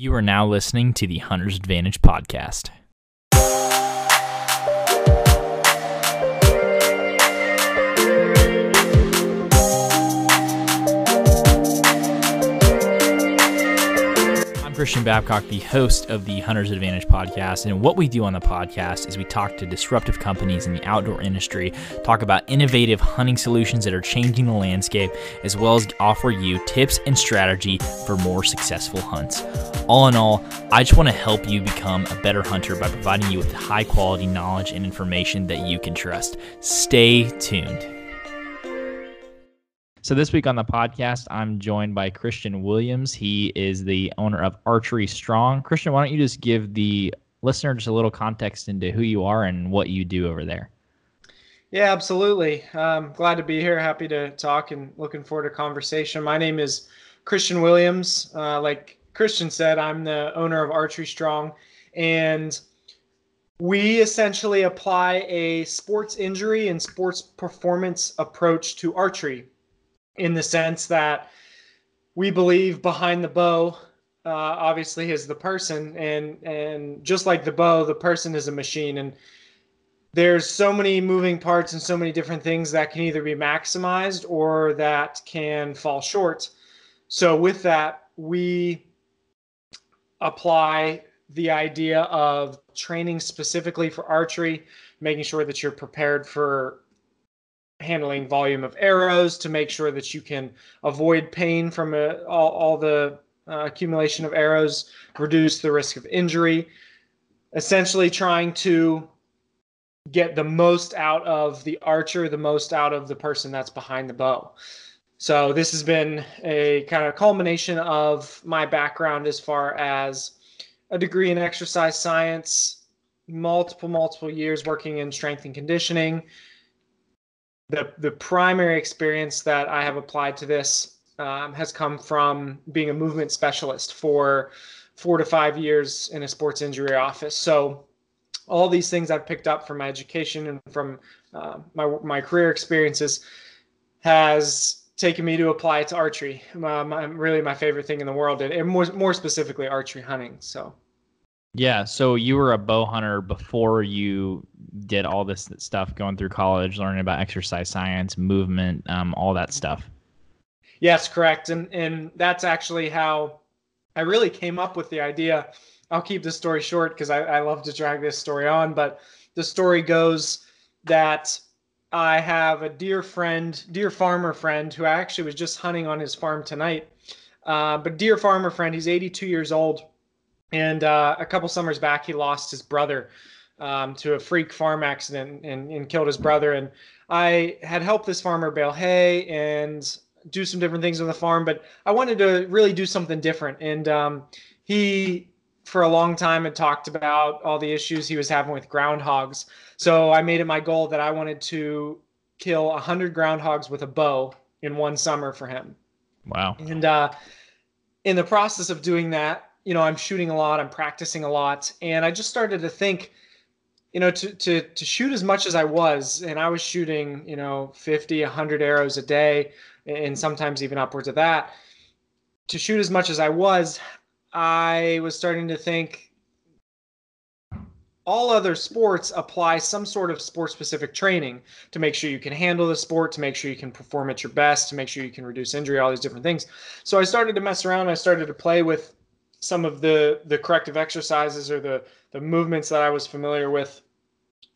You are now listening to the Hunter's Advantage podcast. Christian Babcock, the host of the Hunter's Advantage podcast. And what we do on the podcast is we talk to disruptive companies in the outdoor industry, talk about innovative hunting solutions that are changing the landscape, as well as offer you tips and strategy for more successful hunts. All in all, I just want to help you become a better hunter by providing you with high quality knowledge and information that you can trust. Stay tuned. So, this week on the podcast, I'm joined by Christian Williams. He is the owner of Archery Strong. Christian, why don't you just give the listener just a little context into who you are and what you do over there? Yeah, absolutely. Um, glad to be here. Happy to talk and looking forward to conversation. My name is Christian Williams. Uh, like Christian said, I'm the owner of Archery Strong, and we essentially apply a sports injury and sports performance approach to archery in the sense that we believe behind the bow uh, obviously is the person. And and just like the bow the person is a machine. And there's so many moving parts and so many different things that can either be maximized or that can fall short. So with that we apply the idea of training specifically for archery, making sure that you're prepared for handling volume of arrows to make sure that you can avoid pain from uh, all, all the uh, accumulation of arrows, reduce the risk of injury, essentially trying to get the most out of the archer, the most out of the person that's behind the bow. So this has been a kind of culmination of my background as far as a degree in exercise science, multiple multiple years working in strength and conditioning. The the primary experience that I have applied to this um, has come from being a movement specialist for four to five years in a sports injury office. So all these things I've picked up from my education and from uh, my my career experiences has taken me to apply to archery. Um, really my favorite thing in the world, and more more specifically archery hunting. So. Yeah, so you were a bow hunter before you did all this stuff, going through college, learning about exercise science, movement, um, all that stuff. Yes, correct, and and that's actually how I really came up with the idea. I'll keep this story short because I, I love to drag this story on, but the story goes that I have a dear friend, dear farmer friend, who I actually was just hunting on his farm tonight. Uh, but dear farmer friend, he's 82 years old, and uh, a couple summers back, he lost his brother um, to a freak farm accident and, and killed his brother. And I had helped this farmer bale hay and do some different things on the farm, but I wanted to really do something different. And um, he for a long time had talked about all the issues he was having with groundhogs. So I made it my goal that I wanted to kill 100 groundhogs with a bow in one summer for him. Wow. And uh, in the process of doing that, you know, I'm shooting a lot, I'm practicing a lot, and I just started to think, you know, to to to shoot as much as I was, and I was shooting, you know, 50, 100 arrows a day, and sometimes even upwards of that. To shoot as much as I was, I was starting to think all other sports apply some sort of sport specific training to make sure you can handle the sport, to make sure you can perform at your best, to make sure you can reduce injury, all these different things. So I started to mess around. I started to play with some of the the corrective exercises or the the movements that I was familiar with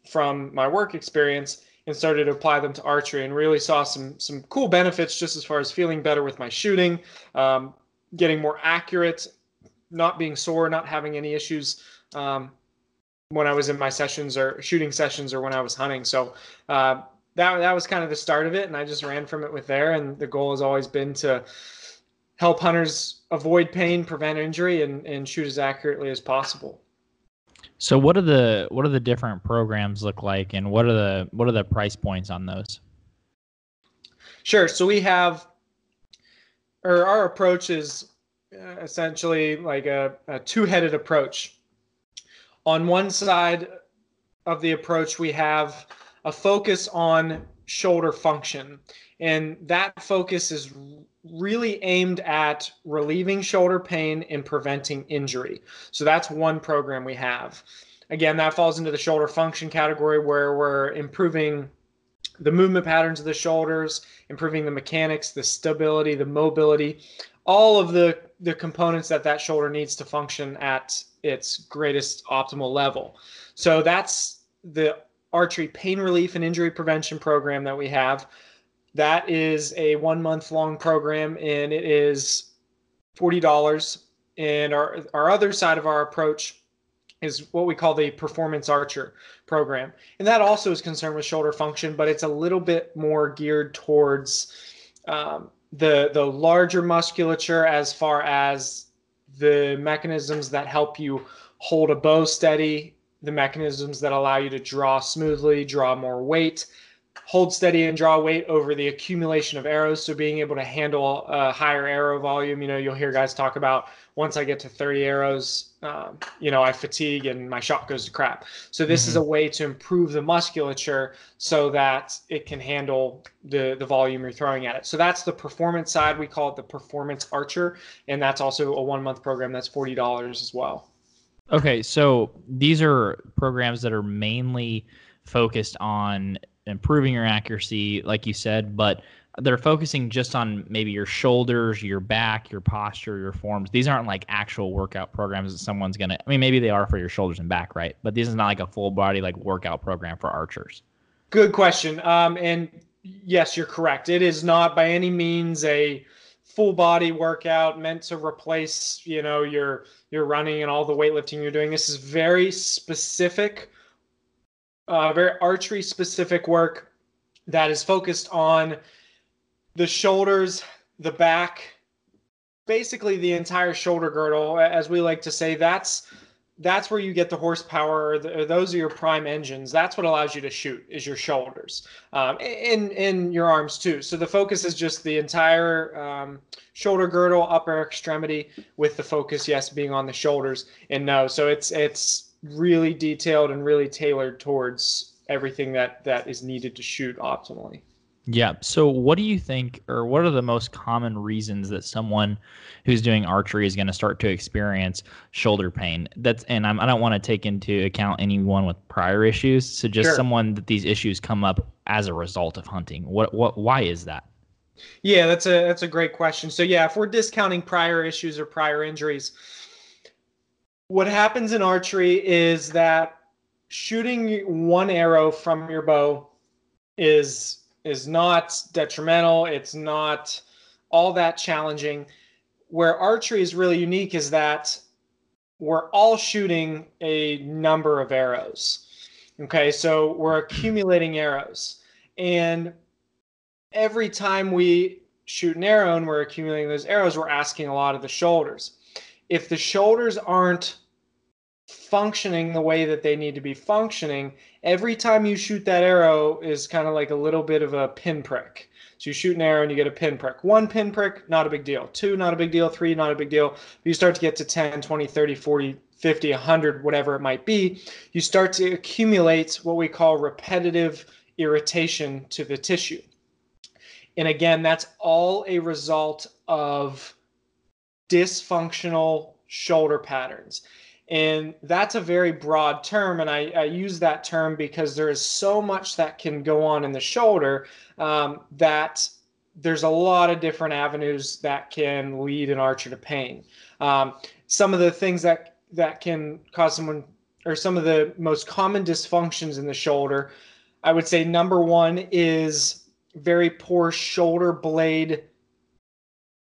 from my work experience and started to apply them to archery and really saw some some cool benefits just as far as feeling better with my shooting, um, getting more accurate not being sore, not having any issues um, when I was in my sessions or shooting sessions or when I was hunting. So uh, that that was kind of the start of it, and I just ran from it with there. And the goal has always been to help hunters avoid pain, prevent injury, and and shoot as accurately as possible. So what are the what are the different programs look like, and what are the what are the price points on those? Sure. So we have, or our approach is uh, essentially like a, a two-headed approach. On one side of the approach, we have a focus on shoulder function. And that focus is really aimed at relieving shoulder pain and preventing injury. So that's one program we have. Again, that falls into the shoulder function category where we're improving the movement patterns of the shoulders, improving the mechanics, the stability, the mobility, all of the, the components that that shoulder needs to function at its greatest optimal level. So that's the archery pain relief and injury prevention program that we have. That is a one month long program and it is $40. And our, our other side of our approach is what we call the performance archer program. And that also is concerned with shoulder function, but it's a little bit more geared towards um, the, the larger musculature as far as the mechanisms that help you hold a bow steady, the mechanisms that allow you to draw smoothly, draw more weight, hold steady and draw weight over the accumulation of arrows. So being able to handle a higher arrow volume, you know, you'll hear guys talk about once I get to 30 arrows, um, you know, I fatigue and my shot goes to crap. So this mm-hmm. is a way to improve the musculature so that it can handle the the volume you're throwing at it. So that's the performance side. We call it the performance archer, and that's also a one month program. That's forty dollars as well. Okay, so these are programs that are mainly focused on improving your accuracy, like you said, but they're focusing just on maybe your shoulders, your back, your posture, your forms. These aren't like actual workout programs that someone's gonna. I mean, maybe they are for your shoulders and back, right? But this is not like a full body like workout program for archers. Good question. Um, and yes, you're correct. It is not by any means a full body workout meant to replace, you know, your your running and all the weightlifting you're doing. This is very specific, uh, very archery specific work that is focused on the shoulders, the back, basically the entire shoulder girdle, as we like to say. That's that's where you get the horsepower. those are your prime engines. That's what allows you to shoot is your shoulders, um, and in your arms too. So the focus is just the entire um, shoulder girdle, upper extremity, with the focus, yes, being on the shoulders. And no, so it's it's really detailed and really tailored towards everything that that is needed to shoot optimally. Yeah. So, what do you think, or what are the most common reasons that someone who's doing archery is going to start to experience shoulder pain? That's, and I'm, I do not want to take into account anyone with prior issues. So, just sure. someone that these issues come up as a result of hunting. What, what, why is that? Yeah, that's a that's a great question. So, yeah, if we're discounting prior issues or prior injuries, what happens in archery is that shooting one arrow from your bow is is not detrimental. It's not all that challenging. Where archery is really unique is that we're all shooting a number of arrows. Okay, so we're accumulating arrows. And every time we shoot an arrow and we're accumulating those arrows, we're asking a lot of the shoulders. If the shoulders aren't functioning the way that they need to be functioning, every time you shoot that arrow is kind of like a little bit of a pinprick. So you shoot an arrow and you get a pinprick. One pinprick, not a big deal. Two, not a big deal. Three, not a big deal. But you start to get to 10, 20, 30, 40, 50, 100, whatever it might be, you start to accumulate what we call repetitive irritation to the tissue. And again, that's all a result of dysfunctional shoulder patterns. And that's a very broad term. And I, I, use that term because there is so much that can go on in the shoulder um, that there's a lot of different avenues that can lead an archer to pain. Um, some of the things that, that can cause someone, or some of the most common dysfunctions in the shoulder, I would say number one is very poor shoulder blade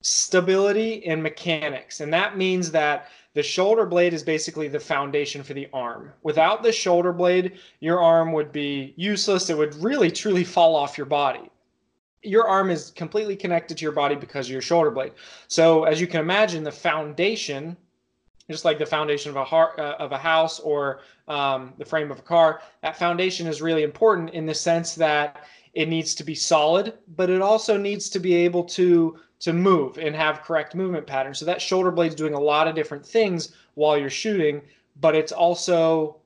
stability and mechanics. And that means that the shoulder blade is basically the foundation for the arm. Without the shoulder blade, your arm would be useless. It would really truly fall off your body. Your arm is completely connected to your body because of your shoulder blade. So, as you can imagine, the foundation, just like the foundation of a heart, uh, of a house or um, the frame of a car, that foundation is really important in the sense that it needs to be solid, but it also needs to be able to to move and have correct movement patterns. So that shoulder blade's doing a lot of different things while you're shooting, but it's also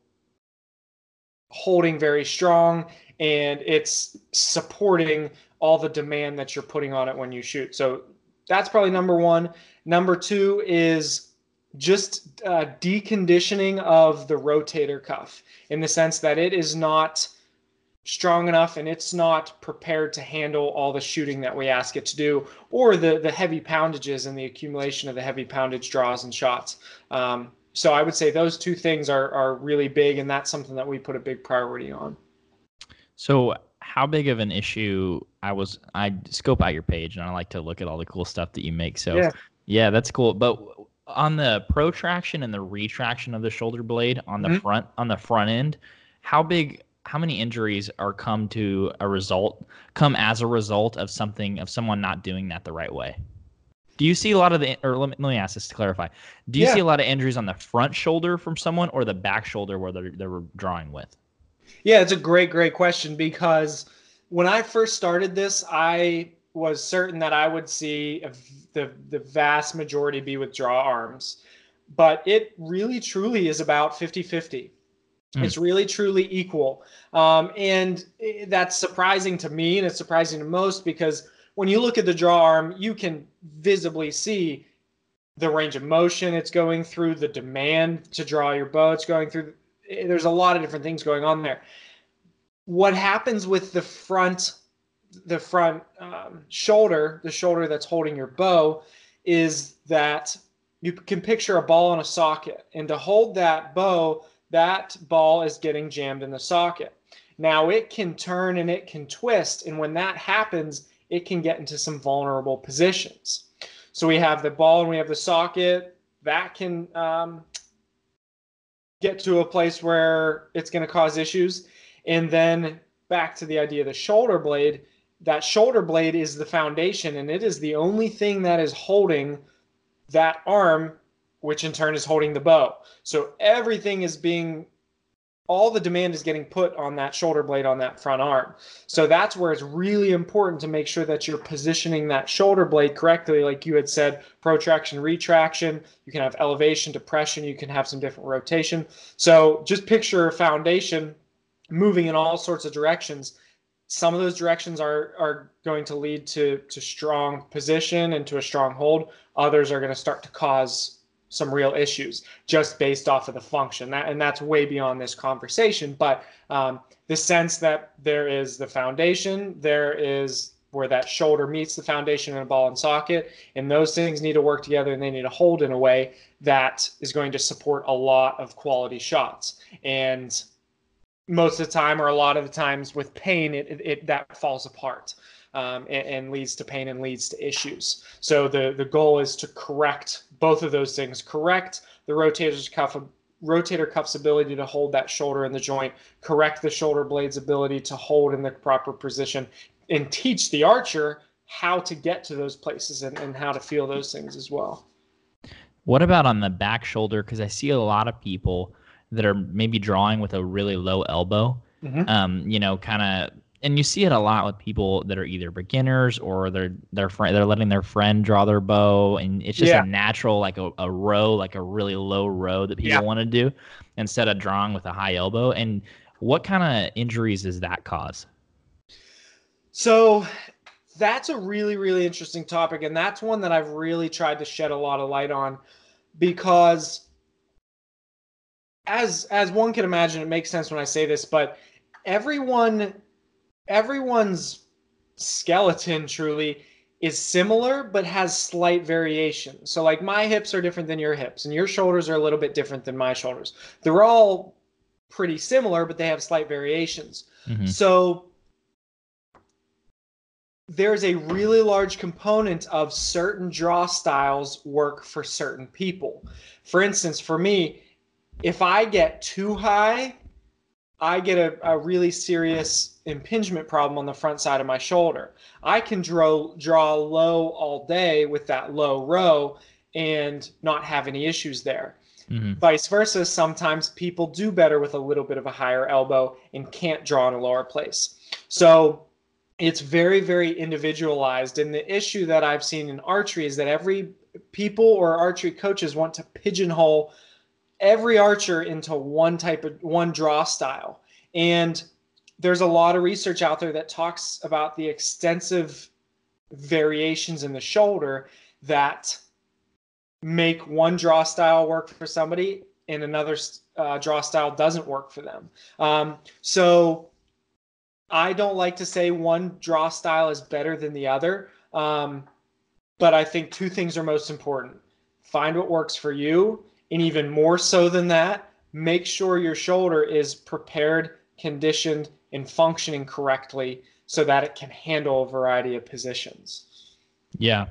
holding very strong and it's supporting all the demand that you're putting on it when you shoot. So that's probably number one. Number two is just uh, deconditioning of the rotator cuff in the sense that it is not strong enough and it's not prepared to handle all the shooting that we ask it to do or the the heavy poundages and the accumulation of the heavy poundage draws and shots. Um, so i would say those two things are are really big and that's something that we put a big priority on. So how big of an issue i was i scope out your page and i like to look at all the cool stuff that you make. So yeah, yeah that's cool. But on the protraction and the retraction of the shoulder blade on the mm-hmm. front on the front end how big how many injuries are come to a result come as a result of something of someone not doing that the right way? Do you see a lot of the or let me, let me ask this to clarify. Do you yeah. see a lot of injuries on the front shoulder from someone or the back shoulder where they're, they're drawing with? Yeah it's a great great question because when i first started this i was certain that i would see the the vast majority be with draw arms. But it really truly is about 50 50 Mm. It's really truly equal. Um, and that's surprising to me and it's surprising to most because when you look at the draw arm, you can visibly see the range of motion it's going through, the demand to draw your bow it's going through. There's a lot of different things going on there. What happens with the front, the front um, shoulder, the shoulder that's holding your bow, is that you can picture a ball in a socket, and to hold that bow, that ball is getting jammed in the socket. Now it can turn and it can twist, and when that happens, it can get into some vulnerable positions. So we have the ball and we have the socket. That can um, get to a place where it's going to cause issues. And then back to the idea of the shoulder blade, that shoulder blade is the foundation and it is the only thing that is holding that arm which in turn is holding the bow. So everything is being all the demand is getting put on that shoulder blade on that front arm. So that's where it's really important to make sure that you're positioning that shoulder blade correctly. Like you had said, protraction, retraction, you can have elevation, depression, you can have some different rotation. So just picture a foundation moving in all sorts of directions. Some of those directions are, are going to lead to, to strong position and to a strong hold. Others are going to start to cause some real issues just based off of the function that, and that's way beyond this conversation but um, the sense that there is the foundation there is where that shoulder meets the foundation in a ball and socket and those things need to work together and they need to hold in a way that is going to support a lot of quality shots and most of the time or a lot of the times with pain it, it, it that falls apart um, and, and, leads to pain and leads to issues. So the the goal is to correct both of those things. Correct the rotator's cuff rotator cuff's ability to hold that shoulder in the joint, correct the shoulder blade's ability to hold in the proper position, and teach the archer how to get to those places and, and how to feel those things as well. What about on the back shoulder? Because I see a lot of people that are maybe drawing with a really low elbow. Mm-hmm. Um, you know, kind of and you see it a lot with people that are either beginners or they're they're friend they're letting their friend draw their bow and it's just yeah. a natural like a, a row like a really low row that people yeah. want to do instead of drawing with a high elbow and what kind of injuries does that cause so that's a really really interesting topic and that's one that i've really tried to shed a lot of light on because as as one can imagine it makes sense when i say this but everyone everyone's skeleton truly is similar but has slight variation. So like my hips are different than your hips and your shoulders are a little bit different than my shoulders. They're all pretty similar but they have slight variations. Mm-hmm. So there's a really large component of certain draw styles work for certain people. For instance, for me, if I get too high, I get a, a really serious impingement problem on the front side of my shoulder. I can draw draw low all day with that low row and not have any issues there. Mm-hmm. Vice versa, sometimes people do better with a little bit of a higher elbow and can't draw in a lower place. So it's very, very individualized. And the issue that I've seen in archery is that every people or archery coaches want to pigeonhole every archer into one type of one draw style. And there's a lot of research out there that talks about the extensive variations in the shoulder that make one draw style work for somebody and another uh, draw style doesn't work for them. Um, so I don't like to say one draw style is better than the other, um, but I think two things are most important. Find what works for you, and even more so than that, make sure your shoulder is prepared, conditioned, and functioning correctly so that it can handle a variety of positions. Yeah,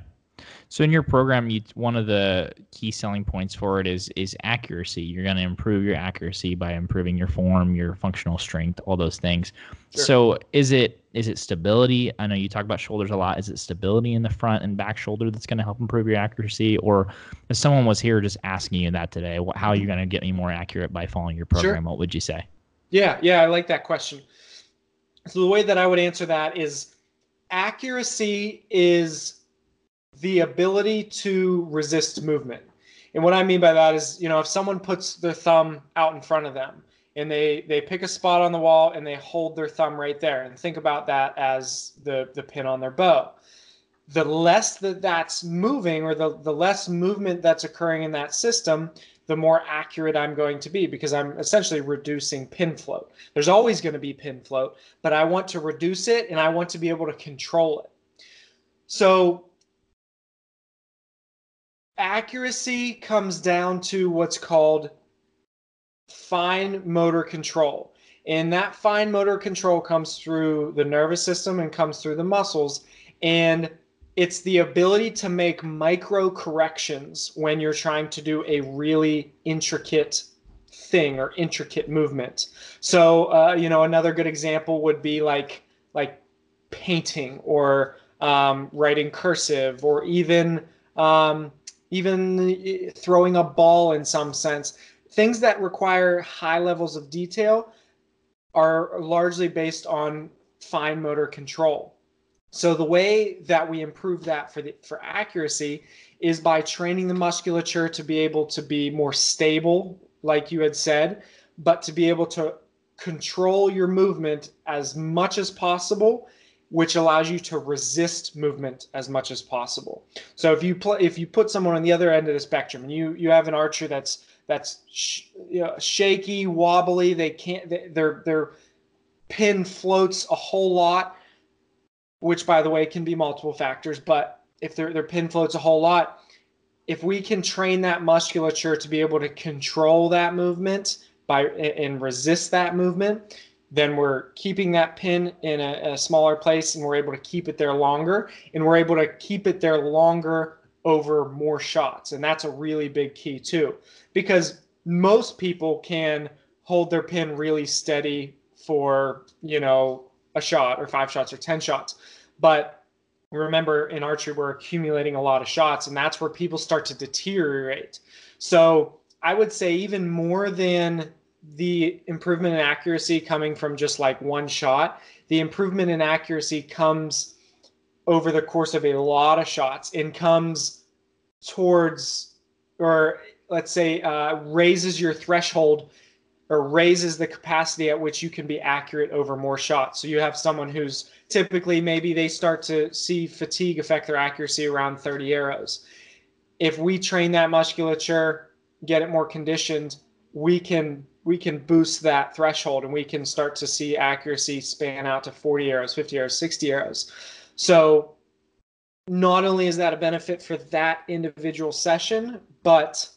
so in your program, you, one of the key selling points for it is is accuracy. You're going to improve your accuracy by improving your form, your functional strength, all those things. Sure. So is it is it stability? I know you talk about shoulders a lot. Is it stability in the front and back shoulder that's going to help improve your accuracy? Or if someone was here just asking you that today, how are you going to get me more accurate by following your program? Sure. What would you say? Yeah, yeah, I like that question. So the way that I would answer that is accuracy is the ability to resist movement. And what I mean by that is, you know, if someone puts their thumb out in front of them and they they pick a spot on the wall and they hold their thumb right there and think about that as the the pin on their bow. The less that that's moving or the the less movement that's occurring in that system, the more accurate I'm going to be because I'm essentially reducing pin float. There's always going to be pin float, but I want to reduce it and I want to be able to control it. So accuracy comes down to what's called fine motor control. And that fine motor control comes through the nervous system and comes through the muscles. And it's the ability to make micro corrections when you're trying to do a really intricate thing or intricate movement. So, uh, you know, another good example would be like like painting or um, writing cursive or even um, even throwing a ball in some sense. Things that require high levels of detail are largely based on fine motor control. So the way that we improve that for the for accuracy is by training the musculature to be able to be more stable, like you had said, but to be able to control your movement as much as possible which allows you to resist movement as much as possible. So if you play, if you put someone on the other end of the spectrum, and you you have an archer that's that's sh- you know, shaky, wobbly, they can't, they, their their pin floats a whole lot, which by the way can be multiple factors. But if their their pin floats a whole lot, if we can train that musculature to be able to control that movement by and resist that movement, then we're keeping that pin in a, a, smaller place and we're able to keep it there longer. And we're able to keep it there longer over more shots. And that's a really big key too because most people can hold their pin really steady for you know a shot or five shots or ten shots. But remember in archery we're accumulating a lot of shots and that's where people start to deteriorate. So i would say even more than the improvement in accuracy coming from just like one shot. The improvement in accuracy comes over the course of a lot of shots and comes towards, or let's say, uh, raises your threshold or raises the capacity at which you can be accurate over more shots. So you have someone who's typically maybe they start to see fatigue affect their accuracy around 30 arrows. If we train that musculature, get it more conditioned, we can we can boost that threshold and we can start to see accuracy span out to 40 arrows, 50 arrows, 60 arrows. So not only is that a benefit for that individual session, but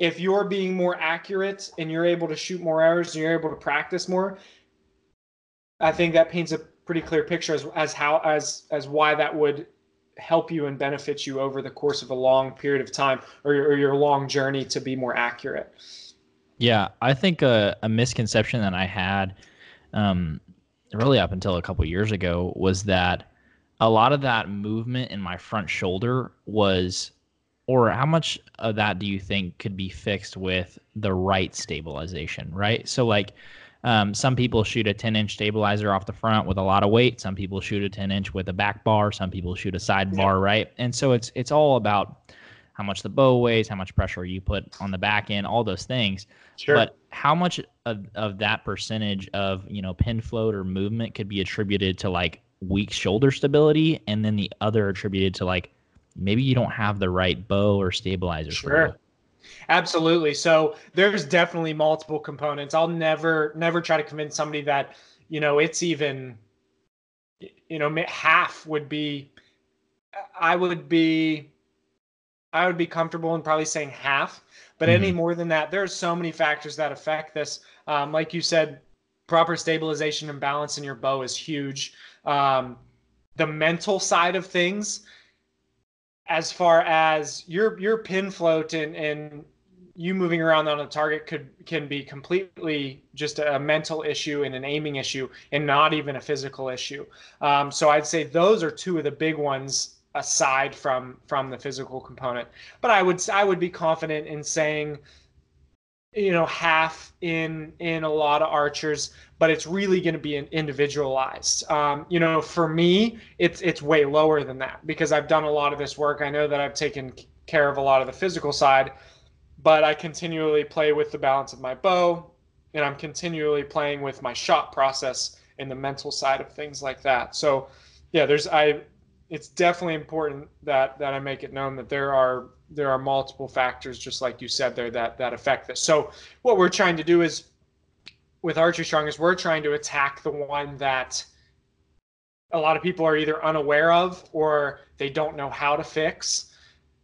if you're being more accurate and you're able to shoot more arrows and you're able to practice more, I think that paints a pretty clear picture as, as how as as why that would help you and benefit you over the course of a long period of time or, or your long journey to be more accurate. Yeah, I think a, a misconception that I had, um, really up until a couple years ago, was that a lot of that movement in my front shoulder was, or how much of that do you think could be fixed with the right stabilization, right? So, like, um, some people shoot a 10 inch stabilizer off the front with a lot of weight. Some people shoot a 10 inch with a back bar. Some people shoot a side bar, right? And so it's it's all about how much the bow weighs, how much pressure you put on the back end, all those things. Sure. But how much of, of that percentage of you know pin float or movement could be attributed to like weak shoulder stability, and then the other attributed to like maybe you don't have the right bow or stabilizer. Sure. Absolutely. So there's definitely multiple components. I'll never never try to convince somebody that you know it's even you know half would be I would be I would be comfortable in probably saying half, but mm-hmm. any more than that, there are so many factors that affect this. Um, like you said, proper stabilization and balance in your bow is huge. Um, the mental side of things, as far as your your pin float and and you moving around on a target could can be completely just a mental issue and an aiming issue and not even a physical issue. Um, so I'd say those are two of the big ones aside from from the physical component. But I would I would be confident in saying you know half in in a lot of archers but it's really going to be individualized. Um, you know for me it's it's way lower than that because i've done a lot of this work. I know that i've taken care of a lot of the physical side but i continually play with the balance of my bow and i'm continually playing with my shot process and the mental side of things like that. So yeah there's i it's definitely important that that I make it known that there are there are multiple factors, just like you said there, that that affect this. So what we're trying to do is with Archery Strong is we're trying to attack the one that a lot of people are either unaware of or they don't know how to fix.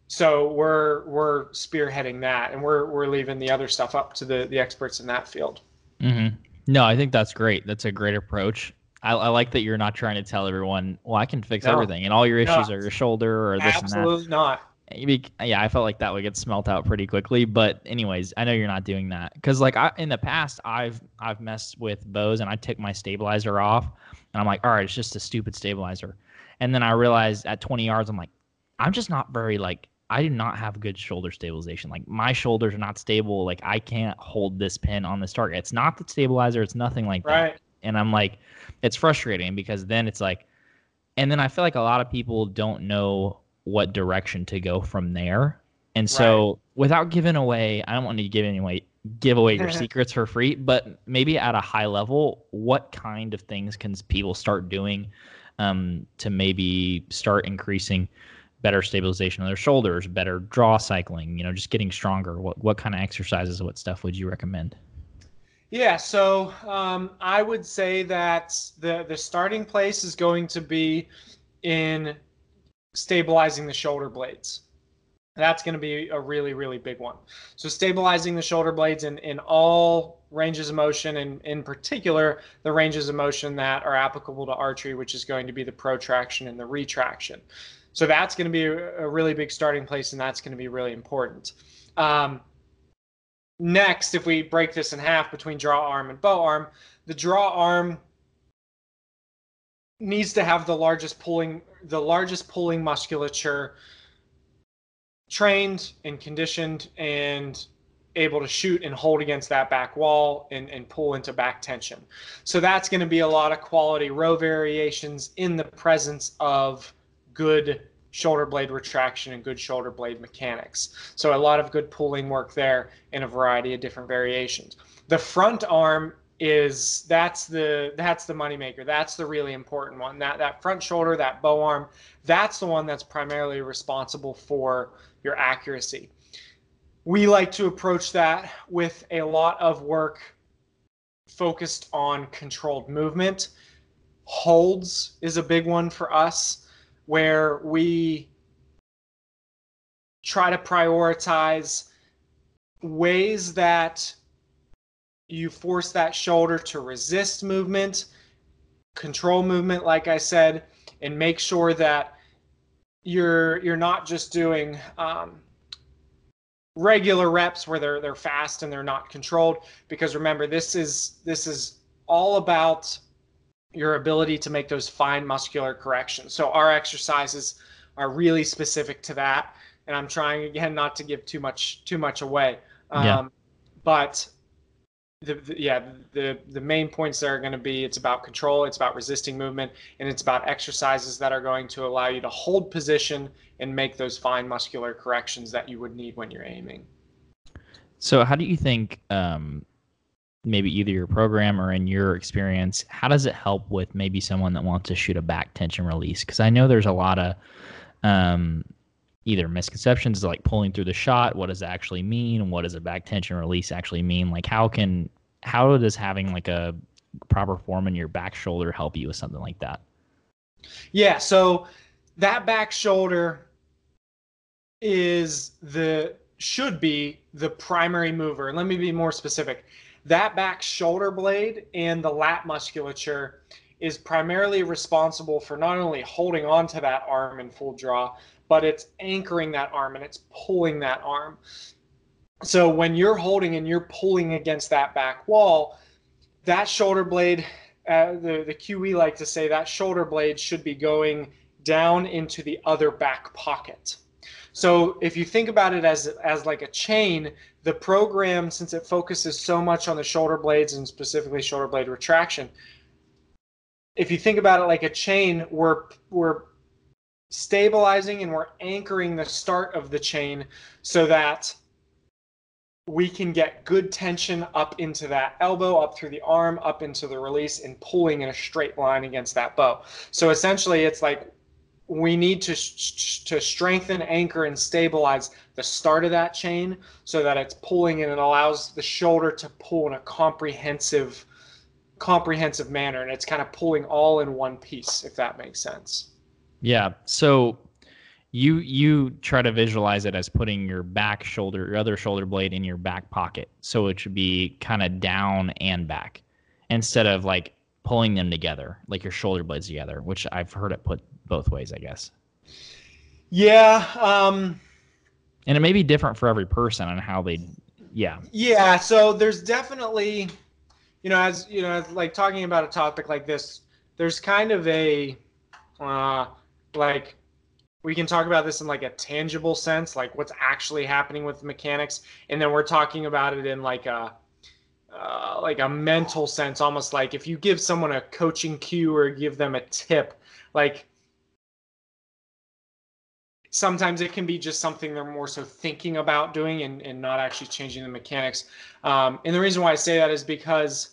So we're we're spearheading that, and we're we're leaving the other stuff up to the the experts in that field. Mm-hmm. No, I think that's great. That's a great approach. I, I, like that you're not trying to tell everyone, well, I can fix no. everything, and all your issues no. are your shoulder or this Absolutely and that. Absolutely not. Eh, yeah, I felt like that would get smelt out pretty quickly. But anyways, I know you're not doing that because, like, I, in the past, I've I've messed with bows and I took my stabilizer off, and I'm like, all right, it's just a stupid stabilizer. And then I realized at 20 yards, I'm like, I'm just not very like I do not have good shoulder stabilization. Like my shoulders are not stable. Like I can't hold this pin on this target. It's not the stabilizer. It's nothing like right. that. And I'm like, it's frustrating because then it's like, and then I feel like a lot of people don't know what direction to go from there. And so, right. without giving away, I don't want to give away give away your secrets for free, but maybe at a high level, what kind of things can people start doing um, to maybe start increasing better stabilization of their shoulders, better draw cycling, you know, just getting stronger? What what kind of exercises, what stuff would you recommend? Yeah, so um, I would say that the the starting place is going to be in stabilizing the shoulder blades. That's going to be a really, really big one. So stabilizing the shoulder blades in, in all ranges of motion, and in particular, the ranges of motion that are applicable to archery, which is going to be the protraction and the retraction. So that's going to be a, really big starting place, and that's going to be really important. Um, Next, if we break this in half between draw arm and bow arm, the draw arm needs to have the largest pulling the largest pulling musculature trained and conditioned and able to shoot and hold against that back wall and, and pull into back tension. So that's going to be a lot of quality row variations in the presence of good shoulder blade retraction and good shoulder blade mechanics. So a lot of good pulling work there in a variety of different variations. The front arm is that's the that's the moneymaker. That's the really important one. That that front shoulder, that bow arm, that's the one that's primarily responsible for your accuracy. We like to approach that with a lot of work focused on controlled movement. Holds is a big one for us where we try to prioritize ways that you force that shoulder to resist movement, control movement, like I said, and make sure that you're you're not just doing um, regular reps where they're they're fast and they're not controlled. Because remember, this is this is all about your ability to make those fine muscular corrections. So our exercises are really specific to that, and I'm trying again not to give too much too much away. Um, yeah. But the, the, yeah the the main points there are going to be it's about control it's about resisting movement and it's about exercises that are going to allow you to hold position and make those fine muscular corrections that you would need when you're aiming so how do you think um, maybe either your program or in your experience how does it help with maybe someone that wants to shoot a back tension release? Because i know there's a lot of um, either misconceptions like pulling through the shot what does that actually mean? And what does a back tension release actually mean? Like how can how does having like a proper form in your back shoulder help you with something like that? Yeah so that back shoulder is the should be the primary mover. Let me be more specific that back shoulder blade and the lat musculature is primarily responsible for not only holding on to that arm in full draw but it's anchoring that arm and it's pulling that arm. So when you're holding and you're pulling against that back wall, that shoulder blade, uh, the, the QE like to say that shoulder blade should be going down into the other back pocket. So if you think about it as as like a chain, the program, since it focuses so much on the shoulder blades and specifically shoulder blade retraction, if you think about it like a chain, we're we're stabilizing and we're anchoring the start of the chain so that we can get good tension up into that elbow, up through the arm, up into the release, and pulling in a straight line against that bow. So essentially, it's like we need to to strengthen, anchor, and stabilize the start of that chain so that it's pulling and it allows the shoulder to pull in a comprehensive comprehensive manner and it's kind of pulling all in one piece if that makes sense yeah. So you you try to visualize it as putting your back shoulder, your other shoulder blade in your back pocket. So it should be kind of down and back instead of like pulling them together, like your shoulder blades together, which I've heard it put both ways, I guess. Yeah. Um and it may be different for every person on how they yeah. Yeah, so there's definitely you know, as you know, like talking about a topic like this, there's kind of a uh like we can talk about this in like a tangible sense, like what's actually happening with the mechanics, and then we're talking about it in like a uh, like a mental sense, almost like if you give someone a coaching cue or give them a tip, like sometimes it can be just something they're more so thinking about doing and, and not actually changing the mechanics. Um, and the reason why I say that is because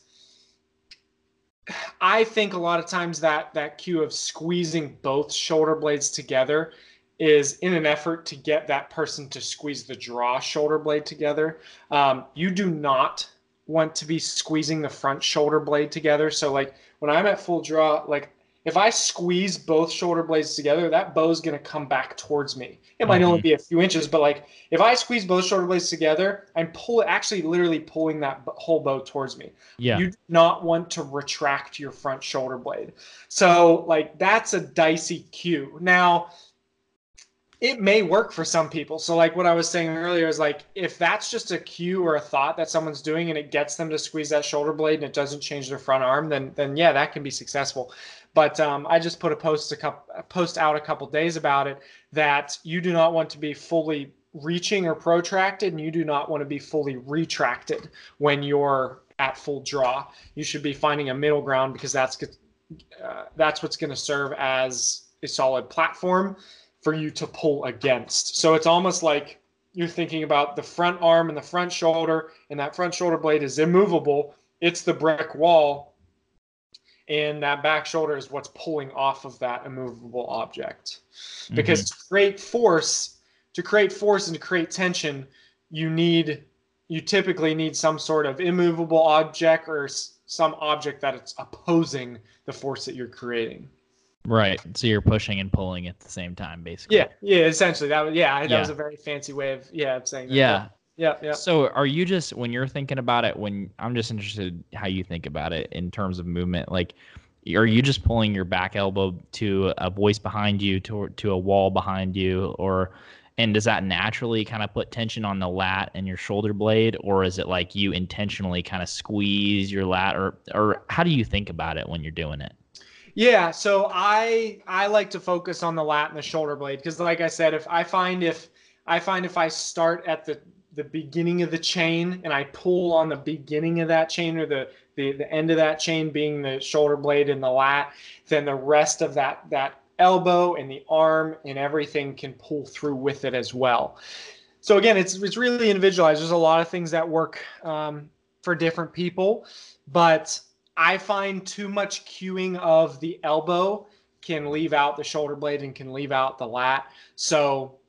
I think a lot of times that that cue of squeezing both shoulder blades together is in an effort to get that person to squeeze the draw shoulder blade together. Um, you do not want to be squeezing the front shoulder blade together. So like when I'm at full draw, like if I squeeze both shoulder blades together, that bow is going to come back towards me. It might mm-hmm. only be a few inches, but like if I squeeze both shoulder blades together, I'm pull actually literally pulling that whole bow towards me. Yeah. You do not want to retract your front shoulder blade. So like that's a dicey cue. Now, it may work for some people. So like what I was saying earlier is like if that's just a cue or a thought that someone's doing and it gets them to squeeze that shoulder blade and it doesn't change their front arm, then then yeah, that can be successful. But um, I just put a post a couple post out a couple days about it that you do not want to be fully reaching or protracted, and you do not want to be fully retracted when you're at full draw. You should be finding a middle ground because that's uh, that's what's going to serve as a solid platform for you to pull against. So it's almost like you're thinking about the front arm and the front shoulder, and that front shoulder blade is immovable. It's the brick wall and that back shoulder is what's pulling off of that immovable object. Because mm-hmm. to create force, to create force and to create tension, you need you typically need some sort of immovable object or some object that it's opposing the force that you're creating. Right. So you're pushing and pulling at the same time, basically. Yeah. Yeah. Essentially, that was yeah. That yeah. was a very fancy way of yeah of saying that. Yeah. Yeah, yeah. So are you just when you're thinking about it when I'm just interested how you think about it in terms of movement like are you just pulling your back elbow to a voice behind you to to a wall behind you or and does that naturally kind of put tension on the lat and your shoulder blade or is it like you intentionally kind of squeeze your lat or or how do you think about it when you're doing it? Yeah, so I I like to focus on the lat and the shoulder blade because like I said if I find if I find if I start at the the beginning of the chain and I pull on the beginning of that chain or the, the, the end of that chain being the shoulder blade and the lat, then the rest of that, that elbow and the arm and everything can pull through with it as well. So again, it's, it's really individualized. There's a lot of things that work um, for different people, but I find too much cueing of the elbow can leave out the shoulder blade and can leave out the lat. So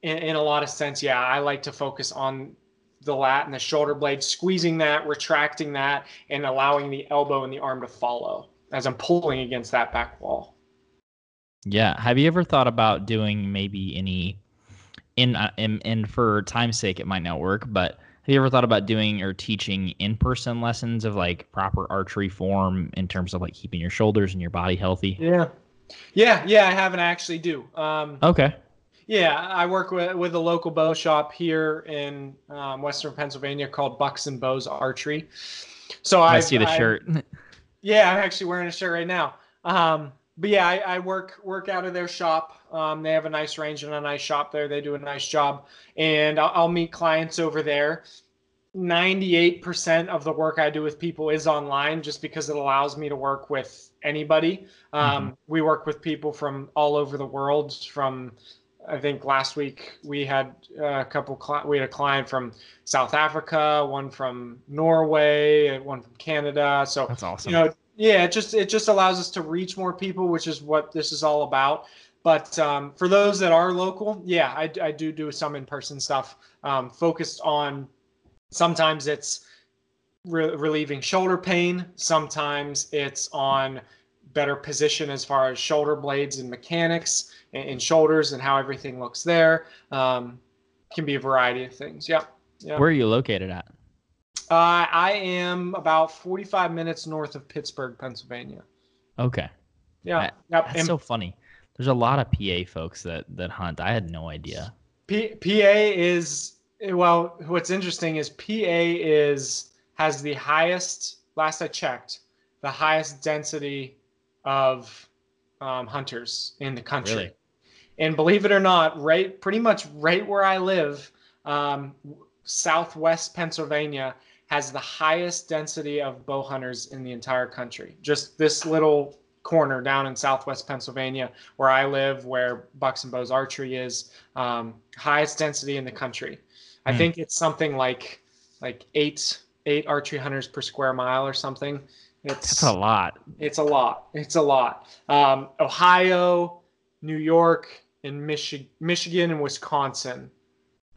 in, in a lot of sense, yeah, I like to focus on the lat and the shoulder blade, squeezing that, retracting that, and allowing the elbow and the arm to follow as I'm pulling against that back wall. Yeah. Have you ever thought about doing maybe any in uh, in and for time's sake it might not work, but have you ever thought about doing or teaching in-person lessons of like proper archery form in terms of like keeping your shoulders and your body healthy? Yeah. Yeah, yeah, I haven't actually do. Um, okay. Yeah, I work with with a local bow shop here in um, Western Pennsylvania called Bucks and Bows Archery. So I see the I, shirt. yeah, I'm actually wearing a shirt right now. Um, but yeah, I, I, work work out of their shop. Um, they have a nice range and a nice shop there. They do a nice job, and I'll, I'll meet clients over there. 98% of the work I do with people is online just because it allows me to work with anybody. Um, mm-hmm. We work with people from all over the world, from I think last week we had a couple. we had a client from South Africa, one from Norway, one from Canada. So that's awesome. You know, yeah, it just it just allows us to reach more people, which is what this is all about. But um, for those that are local, yeah, I, I do do some in person stuff um, focused on. Sometimes it's re- relieving shoulder pain. Sometimes it's on better position as far as shoulder blades and mechanics and, shoulders and how everything looks there. Um, can be a variety of things. Yeah. yep. Where are you located at? Uh, I am about 45 minutes north of Pittsburgh, Pennsylvania. Okay. Yeah. That, yep. That's and, so funny. There's a lot of PA folks that that hunt. I had no idea. P, PA is well. What's interesting is PA is has the highest. Last I checked, the highest density of um, hunters in the country. Really? And believe it or not, right, pretty much right where I live, um, Southwest Pennsylvania has the highest density of bow hunters in the entire country. Just this little corner down in Southwest Pennsylvania, where I live, where Bucks and Bows Archery is, um, highest density in the country. I hmm. think it's something like like eight eight archery hunters per square mile or something. It's That's a lot. It's a lot. It's a lot. Um, Ohio, New York, and Michi- Michigan and Wisconsin,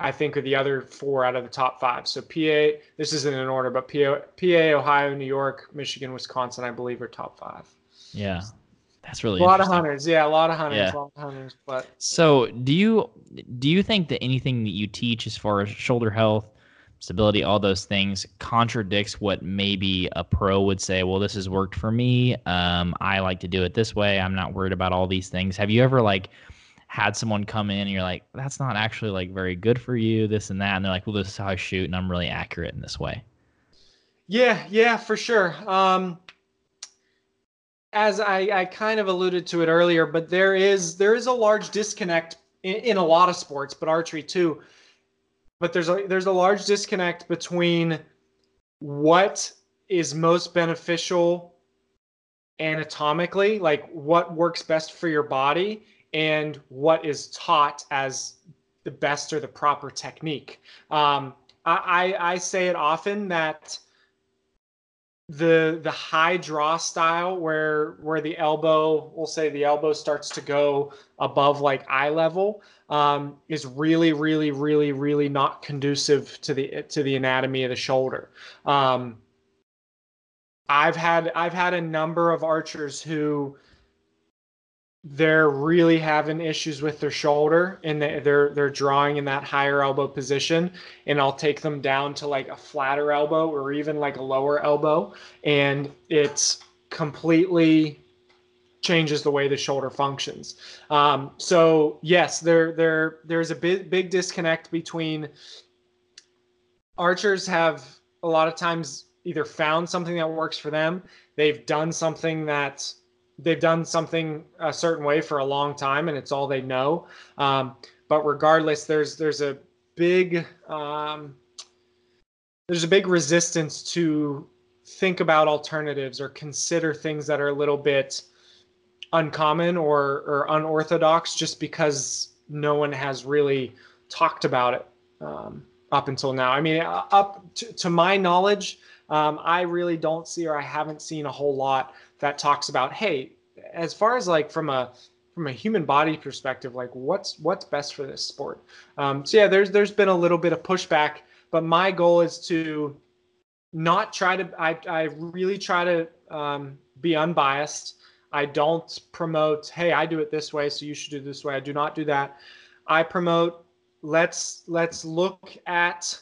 I think, are the other four out of the top five. So PA, this isn't in order, but PA, PA, Ohio, New York, Michigan, Wisconsin, I believe, are top five. Yeah. That's really a lot of hunters. Yeah, a lot of hunters. Yeah. A lot of hunters. But so, do you do you think that anything that you teach as far as shoulder health, stability, all those things contradicts what maybe a pro would say. Well, this has worked for me. Um, I like to do it this way. I'm not worried about all these things. Have you ever like had someone come in and you're like, that's not actually like very good for you, this and that, and they're like, well, this is how I shoot, and I'm really accurate in this way. Yeah, yeah, for sure. Um, as I, I kind of alluded to it earlier, but there is there is a large disconnect in, in a lot of sports, but archery too but there's a there's a large disconnect between what is most beneficial anatomically, like what works best for your body, and what is taught as the best or the proper technique. Um, I, I, say it often that the the high draw style where where the elbow we'll say the elbow starts to go above like eye level um, is really really really really not conducive to the to the anatomy of the shoulder um, i've had i've had a number of archers who they're really having issues with their shoulder and they're they're drawing in that higher elbow position. And I'll take them down to like a flatter elbow or even like a lower elbow. And it's completely changes the way the shoulder functions. Um, so yes, there there there's a big big disconnect between archers have a lot of times either found something that works for them, they've done something that they've done something a certain way for a long time and it's all they know. Um, but regardless, there's there's a big um, there's a big resistance to think about alternatives or consider things that are a little bit uncommon or or unorthodox just because no one has really talked about it um, up until now. I mean, uh, up to, to my knowledge, um, I really don't see or I haven't seen a whole lot that talks about, hey, as far as like from a from a human body perspective, like what's what's best for this sport. Um, so yeah, there's there's been a little bit of pushback, but my goal is to not try to. I I really try to um, be unbiased. I don't promote, hey, I do it this way, so you should do this way. I do not do that. I promote let's let's look at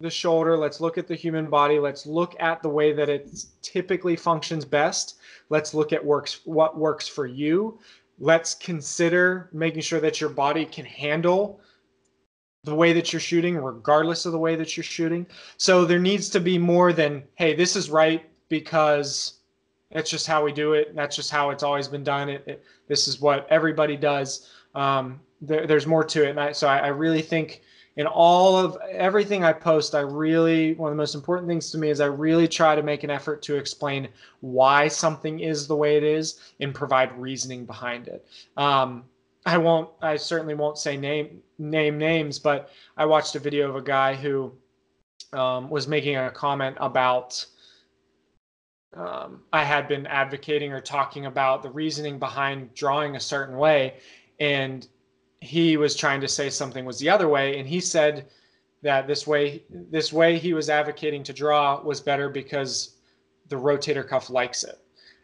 the shoulder let's look at the human body let's look at the way that it typically functions best let's look at works what works for you let's consider making sure that your body can handle the way that you're shooting regardless of the way that you're shooting so there needs to be more than hey this is right because that's just how we do it that's just how it's always been done it, it this is what everybody does um, there, there's more to it. And I, so I, I really think in all of everything I post, I really, one of the most important things to me is I really try to make an effort to explain why something is the way it is and provide reasoning behind it. Um, I won't, I certainly won't say name, name names, but I watched a video of a guy who um, was making a comment about um, I had been advocating or talking about the reasoning behind drawing a certain way. And he was trying to say something was the other way and he said that this way this way he was advocating to draw was better because the rotator cuff likes it.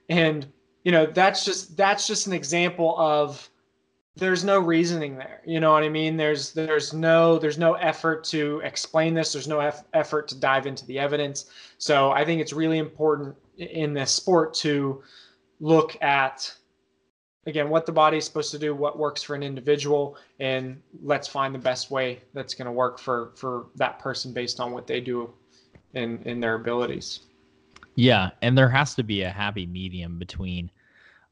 And you know that's just that's just an example of there's no reasoning there. You know what i mean? There's there's no there's no effort to explain this. There's no eff- effort to dive into the evidence. So i think it's really important in this sport to look at again what the body is supposed to do what works for an individual and let's find the best way that's going to work for for that person based on what they do in in their abilities yeah and there has to be a happy medium between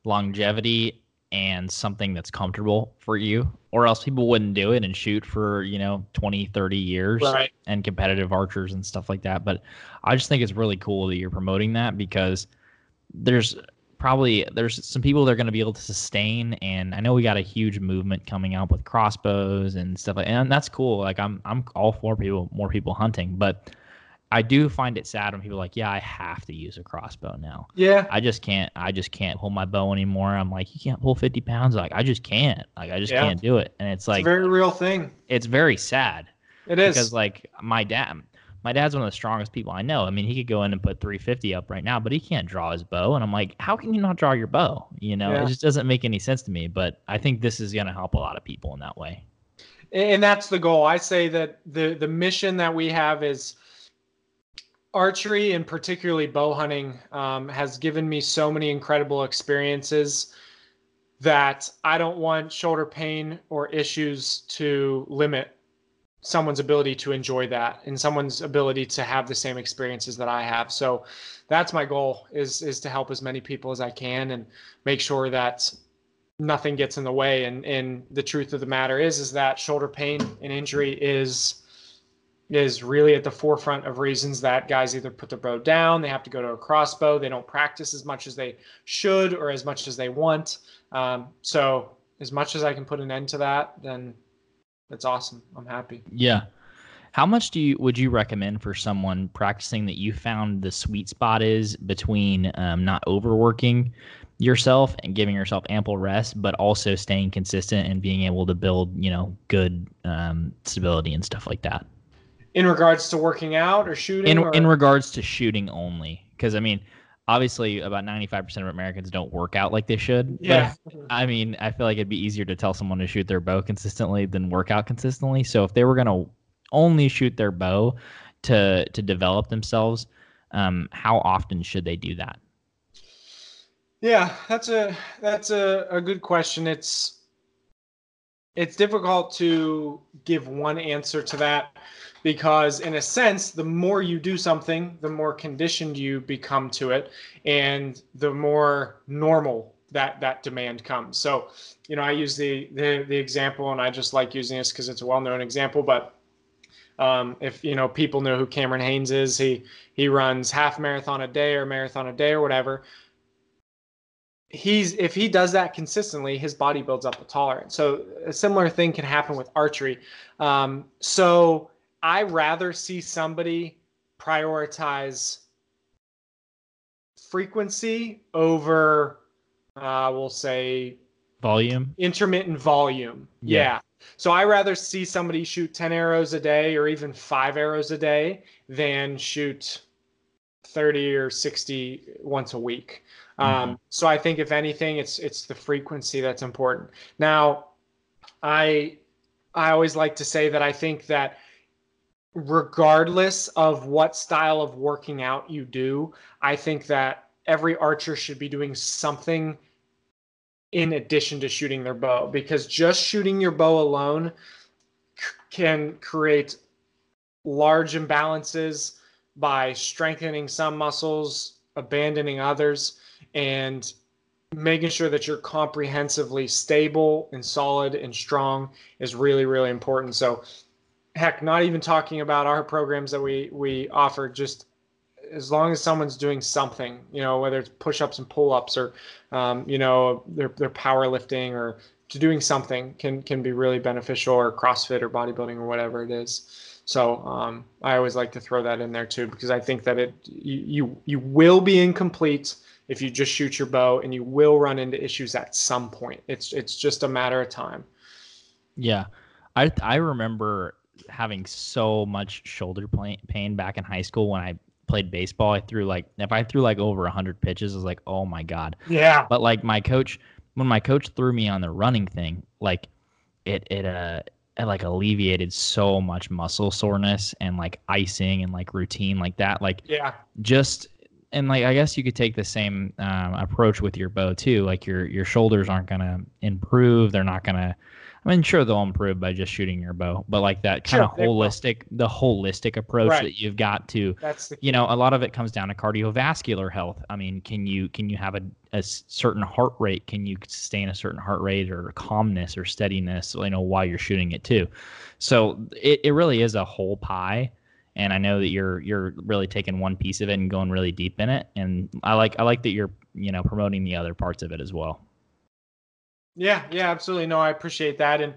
longevity and something that's comfortable for you or else people wouldn't do it and shoot for you know 20 30 years right. and competitive archers and stuff like that but i just think it's really cool that you're promoting that because there's probably there's some people that are going to be able to sustain and i know we got a huge movement coming out with crossbows and stuff like and that's cool like i'm i'm all for people more people hunting but i do find it sad when people are like yeah i have to use a crossbow now. Yeah. I just can't i just can't pull my bow anymore. I'm like you can't pull 50 pounds like i just can't like i just Yeah. can't do it and it's like it's a very real thing. it's very sad it is. because like my dad my dad's one of the strongest people I know. I mean, he could go in and put 350 up right now, but he can't draw his bow. And I'm like, how can you not draw your bow? You know, Yeah. it just doesn't make any sense to me. But I think this is going to help a lot of people in that way. and that's the goal i say that the the mission that we have is archery and particularly bow hunting um, has given me so many incredible experiences that i don't want shoulder pain or issues to limit someone's ability to enjoy that and someone's ability to have the same experiences that i have. So that's my goal is is to help as many people as i can and make sure that nothing gets in the way. And and the truth of the matter is is that shoulder pain and injury is is really at the forefront of reasons that guys either put their bow down they have to go to a crossbow they don't practice as much as they should or as much as they want. Um, so as much as i can put an end to that then that's awesome i'm happy Yeah. How much do you would you recommend for someone practicing that you found the sweet spot is between um, not overworking yourself and giving yourself ample rest, but also staying consistent and being able to build, you know, good um, stability and stuff like that? in regards to working out or shooting in or, in regards to shooting only because i mean obviously about 95% of americans don't work out like they should but, yeah. I mean i feel like it'd be easier to tell someone to shoot their bow consistently than work out consistently. So if they were going to only shoot their bow to to develop themselves um, how often should they do that? Yeah, that's a that's a, a good question. It's it's difficult to give one answer to that because in a sense the more you do something the more conditioned you become to it and the more normal that that demand comes so you know i use the the, the example and i just like using this because it's a well-known example but Um, if you know people know who Cameron Hanes is, he he runs half marathon a day or marathon a day or whatever. He's if he does that consistently, his body builds up a tolerance. So a similar thing can happen with archery. Um, so I rather see somebody prioritize frequency over, uh, we'll say, volume, intermittent volume. Yeah. yeah. So I rather see somebody shoot 10 arrows a day or even five arrows a day than shoot 30 or 60 once a week. Um, mm-hmm. Um, so I think if anything, it's it's the frequency that's important. Now, I I always like to say that I think that regardless of what style of working out you do, I think that every archer should be doing something in addition to shooting their bow because just shooting your bow alone c- can create large imbalances by strengthening some muscles, abandoning others, and making sure that you're comprehensively stable and solid and strong is really really important. So heck, not even talking about our programs that we we offer, just as long as someone's doing something, you know, whether it's push-ups and pull-ups or, um, you know, they're, they're powerlifting or doing something can can be really beneficial or CrossFit or bodybuilding or whatever it is. So um, I always like to throw that in there too because I think that it you you will be incomplete if you just shoot your bow and you will run into issues at some point. It's it's just a matter of time. Yeah. I I remember having so much shoulder pain back in high school when I played baseball. I threw like if I threw like over 100 pitches, I was like, "Oh my god." Yeah. But like my coach when my coach threw me on the running thing, like it it uh it like alleviated so much muscle soreness and like icing and like routine like that. Like yeah. Just and like I guess you could take the same um, approach with your bow too. Like your your shoulders aren't gonna improve. They're not gonna I mean, sure they'll improve by just shooting your bow, but like that kind sure, of holistic, the holistic approach right. that you've got to, That's the you know, a lot of it comes down to cardiovascular health. I mean, can you can you have a, a certain heart rate? Can you sustain a certain heart rate or calmness or steadiness? You know, while you're shooting it too. So it, it really is a whole pie and I know that you're you're really taking one piece of it and going really deep in it. And I like I like that you're you know promoting the other parts of it as well. Yeah, yeah, absolutely. No, I appreciate that, and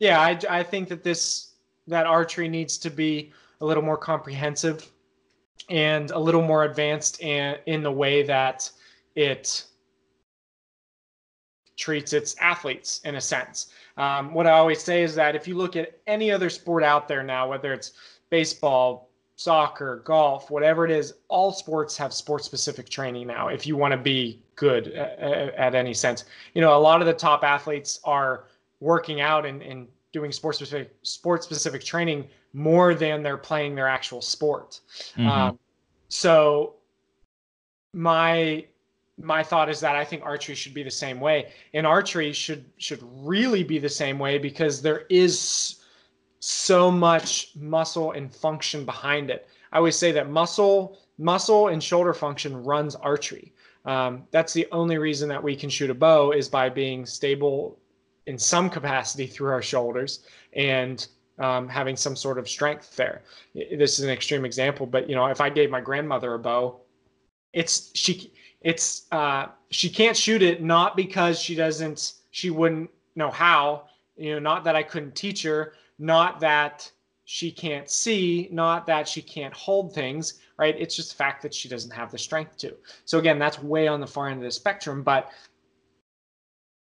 yeah, I I think that this that archery needs to be a little more comprehensive and a little more advanced in in the way that it treats its athletes in a sense. Um, what I always say is that if you look at any other sport out there now, whether it's baseball, soccer, golf, whatever it is, all sports have sport specific training now if you want to be good at, at, any sense. You know, a lot of the top athletes are working out and, and doing sports specific sports specific training more than they're playing their actual sport. Mm-hmm. Um, so my my thought is that I think archery should be the same way, and archery should should really be the same way because there is so much muscle and function behind it. I always say that muscle, muscle and shoulder function runs archery. Um, that's the only reason that we can shoot a bow is by being stable in some capacity through our shoulders and um, having some sort of strength there. This is an extreme example, but you know, if I gave my grandmother a bow, it's she it's uh, she can't shoot it not because she doesn't she wouldn't know how you know not that I couldn't teach her not that she can't see, not that she can't hold things, right? It's just the fact that she doesn't have the strength to. So again, that's way on the far end of the spectrum. But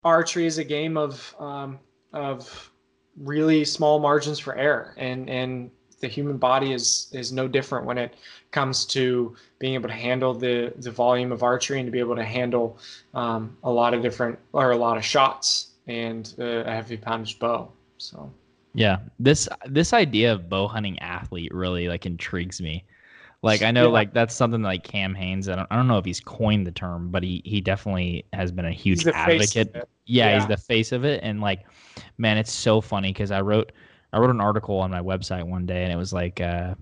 archery is a game of um, of really small margins for error, and and the human body is is no different when it comes to being able to handle the the volume of archery and to be able to handle um, a lot of different or a lot of shots and a heavy poundage bow. So. Yeah, this this idea of bow hunting athlete really like intrigues me. Like I know yeah. like that's something like Cam Hanes. I don't, I don't know if he's coined the term, but he he definitely has been a huge advocate. Yeah, yeah, he's the face of it, and like, man, it's so funny because I wrote I wrote an article on my website one day, and it was like, uh,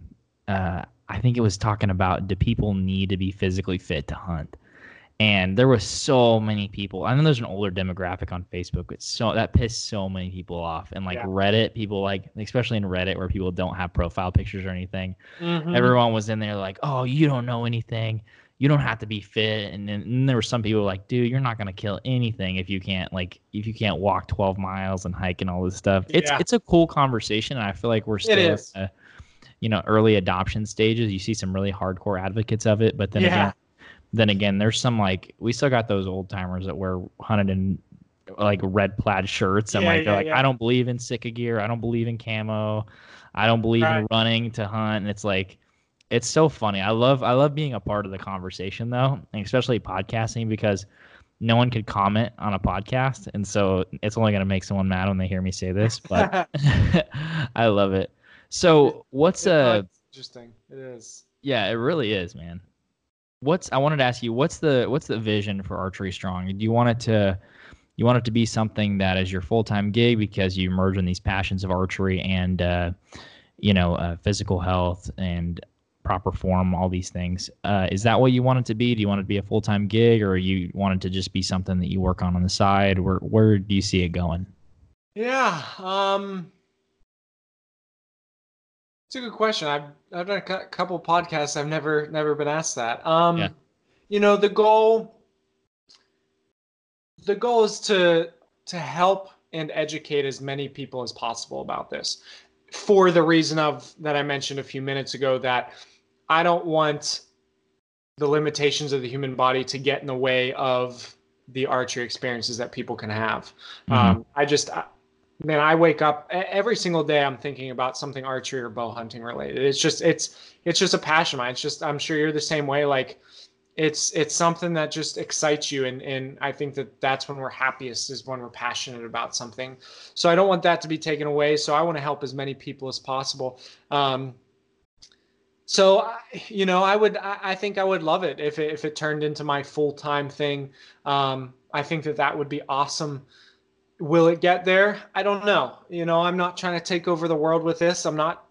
uh, I think it was talking about do people need to be physically fit to hunt, and there was so many people. I know there's an older demographic on Facebook, but so that pissed so many people off. And like Yeah. Reddit, people like, especially in Reddit where people don't have profile pictures or anything, Mhm. everyone was in there like, "Oh, you don't know anything. You don't have to be fit." And then and there were some people like, "Dude, you're not gonna kill anything if you can't like if you can't walk 12 miles and hike and all this stuff." It's Yeah. it's a cool conversation, and I feel like we're still in you know early adoption stages. You see some really hardcore advocates of it, but then Yeah. again, then again, there's some like we still got those old timers that wear hunted in like red plaid shirts and Yeah, like they're yeah, like, yeah. I don't believe in Sitka gear. I don't believe in camo. I don't believe in running to hunt. And it's like, it's so funny. I love I love being a part of the conversation though, and especially podcasting because no one could comment on a podcast, and so it's only gonna make someone mad when they hear me say this. But I love it. So what's Yeah, uh interesting. It is. yeah, it really is, man. What's I wanted to ask you, what's the what's the vision for Archery Strong? Do you want it to you want it to be something that is your full time gig because you merge in these passions of archery and uh, you know uh, physical health and proper form, all these things. Uh, is that what you want it to be? Do you want it to be a full time gig, or you want it to just be something that you work on on the side? Where where do you see it going? Yeah. Um. It's a good question. I've I've done a couple podcasts. I've never never been asked that. Um. Yeah. You know the goal. The goal is to to help and educate as many people as possible about this, for the reason of that I mentioned a few minutes ago that I don't want the limitations of the human body to get in the way of the archery experiences that people can have. Mhm. Um, I just, I, man, I wake up every single day. I'm thinking about something archery or bow hunting related. It's just, it's, it's just a passion of mine. It's just, I'm sure you're the same way. Like, it's, it's something that just excites you, and and I think that that's when we're happiest is when we're passionate about something. So I don't want that to be taken away. So I want to help as many people as possible. Um, so I- you know, I would, I, I think I would love it if it, if it turned into my full time thing. Um, I think that that would be awesome. Will it get there? I don't know. You know, I'm not trying to take over the world with this. I'm not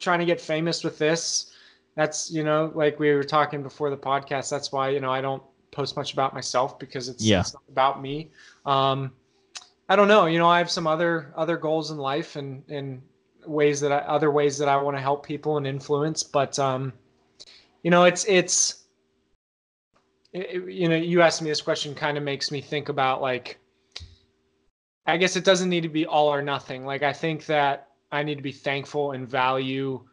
trying to get famous with this. That's, you know, like we were talking before the podcast. That's why, you know, I don't post much about myself because it's, Yeah. it's not about me. Um, I don't know. You know, I have some other other goals in life and and ways that I other ways that I want to help people and influence. But um, you know, it's it's it, it- you know, you asked me this question kind of makes me think about like I guess it doesn't need to be all or nothing. Like I think that I need to be thankful and value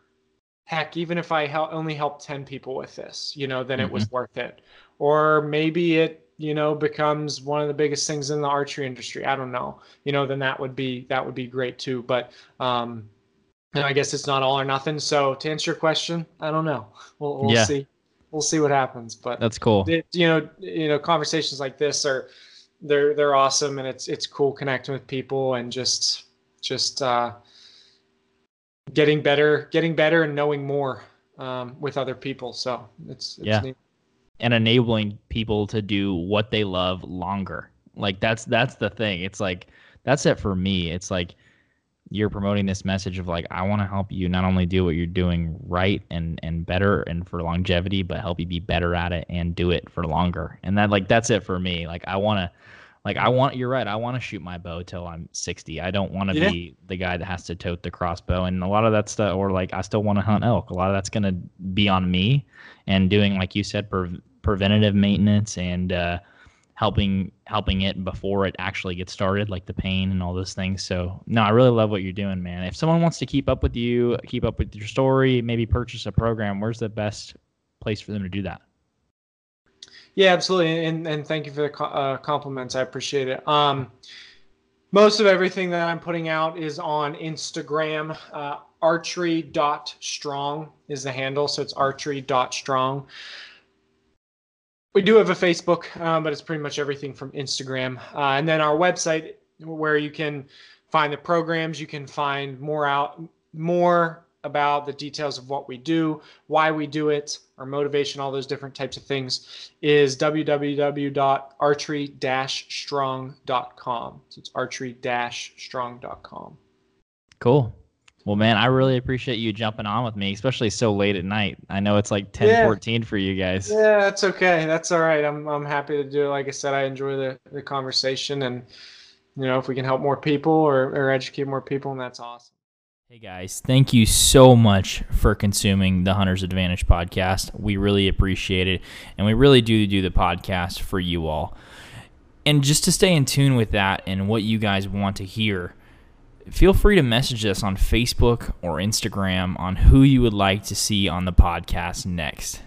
heck even if I hel- only help 10 people with this, you know, then it was worth it. Or maybe it, you know, becomes one of the biggest things in the archery industry. I don't know. You know, then that would be that would be great too, but um and I guess it's not all or nothing. So to answer your question, I don't know. We'll, we'll Yeah. see. We'll see what happens. But That's cool. it, you know, you know, conversations like this are they're they're awesome, and it's it's cool connecting with people and just just uh, getting better, getting better, and knowing more um, with other people. So it's, it's Yeah. neat. and enabling people to do what they love longer. Like that's that's the thing. It's like that's it for me. It's like you're promoting this message of like I want to help you not only do what you're doing right and and better and for longevity, but help you be better at it and do it for longer. And that like that's it for me. Like I want to like I want you're right. I want to shoot my bow till I'm 60. I don't want to Yeah. be the guy that has to tote the crossbow and a lot of that stuff or like I still want to hunt elk. A lot of that's going to be on me and doing like you said pre- preventative maintenance and uh helping helping it before it actually gets started like the pain and all those things so no i really love what you're doing man if someone wants to keep up with you keep up with your story maybe purchase a program where's the best place for them to do that Yeah, absolutely, and and thank you for the uh, compliments. I appreciate it. Um, most of everything that I'm putting out is on Instagram. Uh, archery.strong is the handle, so it's archery.strong. We do have a Facebook, um, but it's pretty much everything from Instagram. Uh, and then our website, where you can find the programs, you can find more out more about the details of what we do, why we do it, our motivation, all those different types of things, is www.archery-strong.com. So it's archery-strong.com. cool Well, man, I really appreciate you jumping on with me, especially so late at night. I know it's like 10, Yeah. 14 for you guys. Yeah, that's okay. That's all right. I'm I'm happy to do it. Like I said, I enjoy the, the conversation and you know, if we can help more people or, or educate more people, and that's awesome. Hey guys, thank you so much for consuming the Hunter's Advantage podcast. We really appreciate it. And we really do do the podcast for you all. And just to stay in tune with that and what you guys want to hear, feel free to message us on Facebook or Instagram on who you would like to see on the podcast next.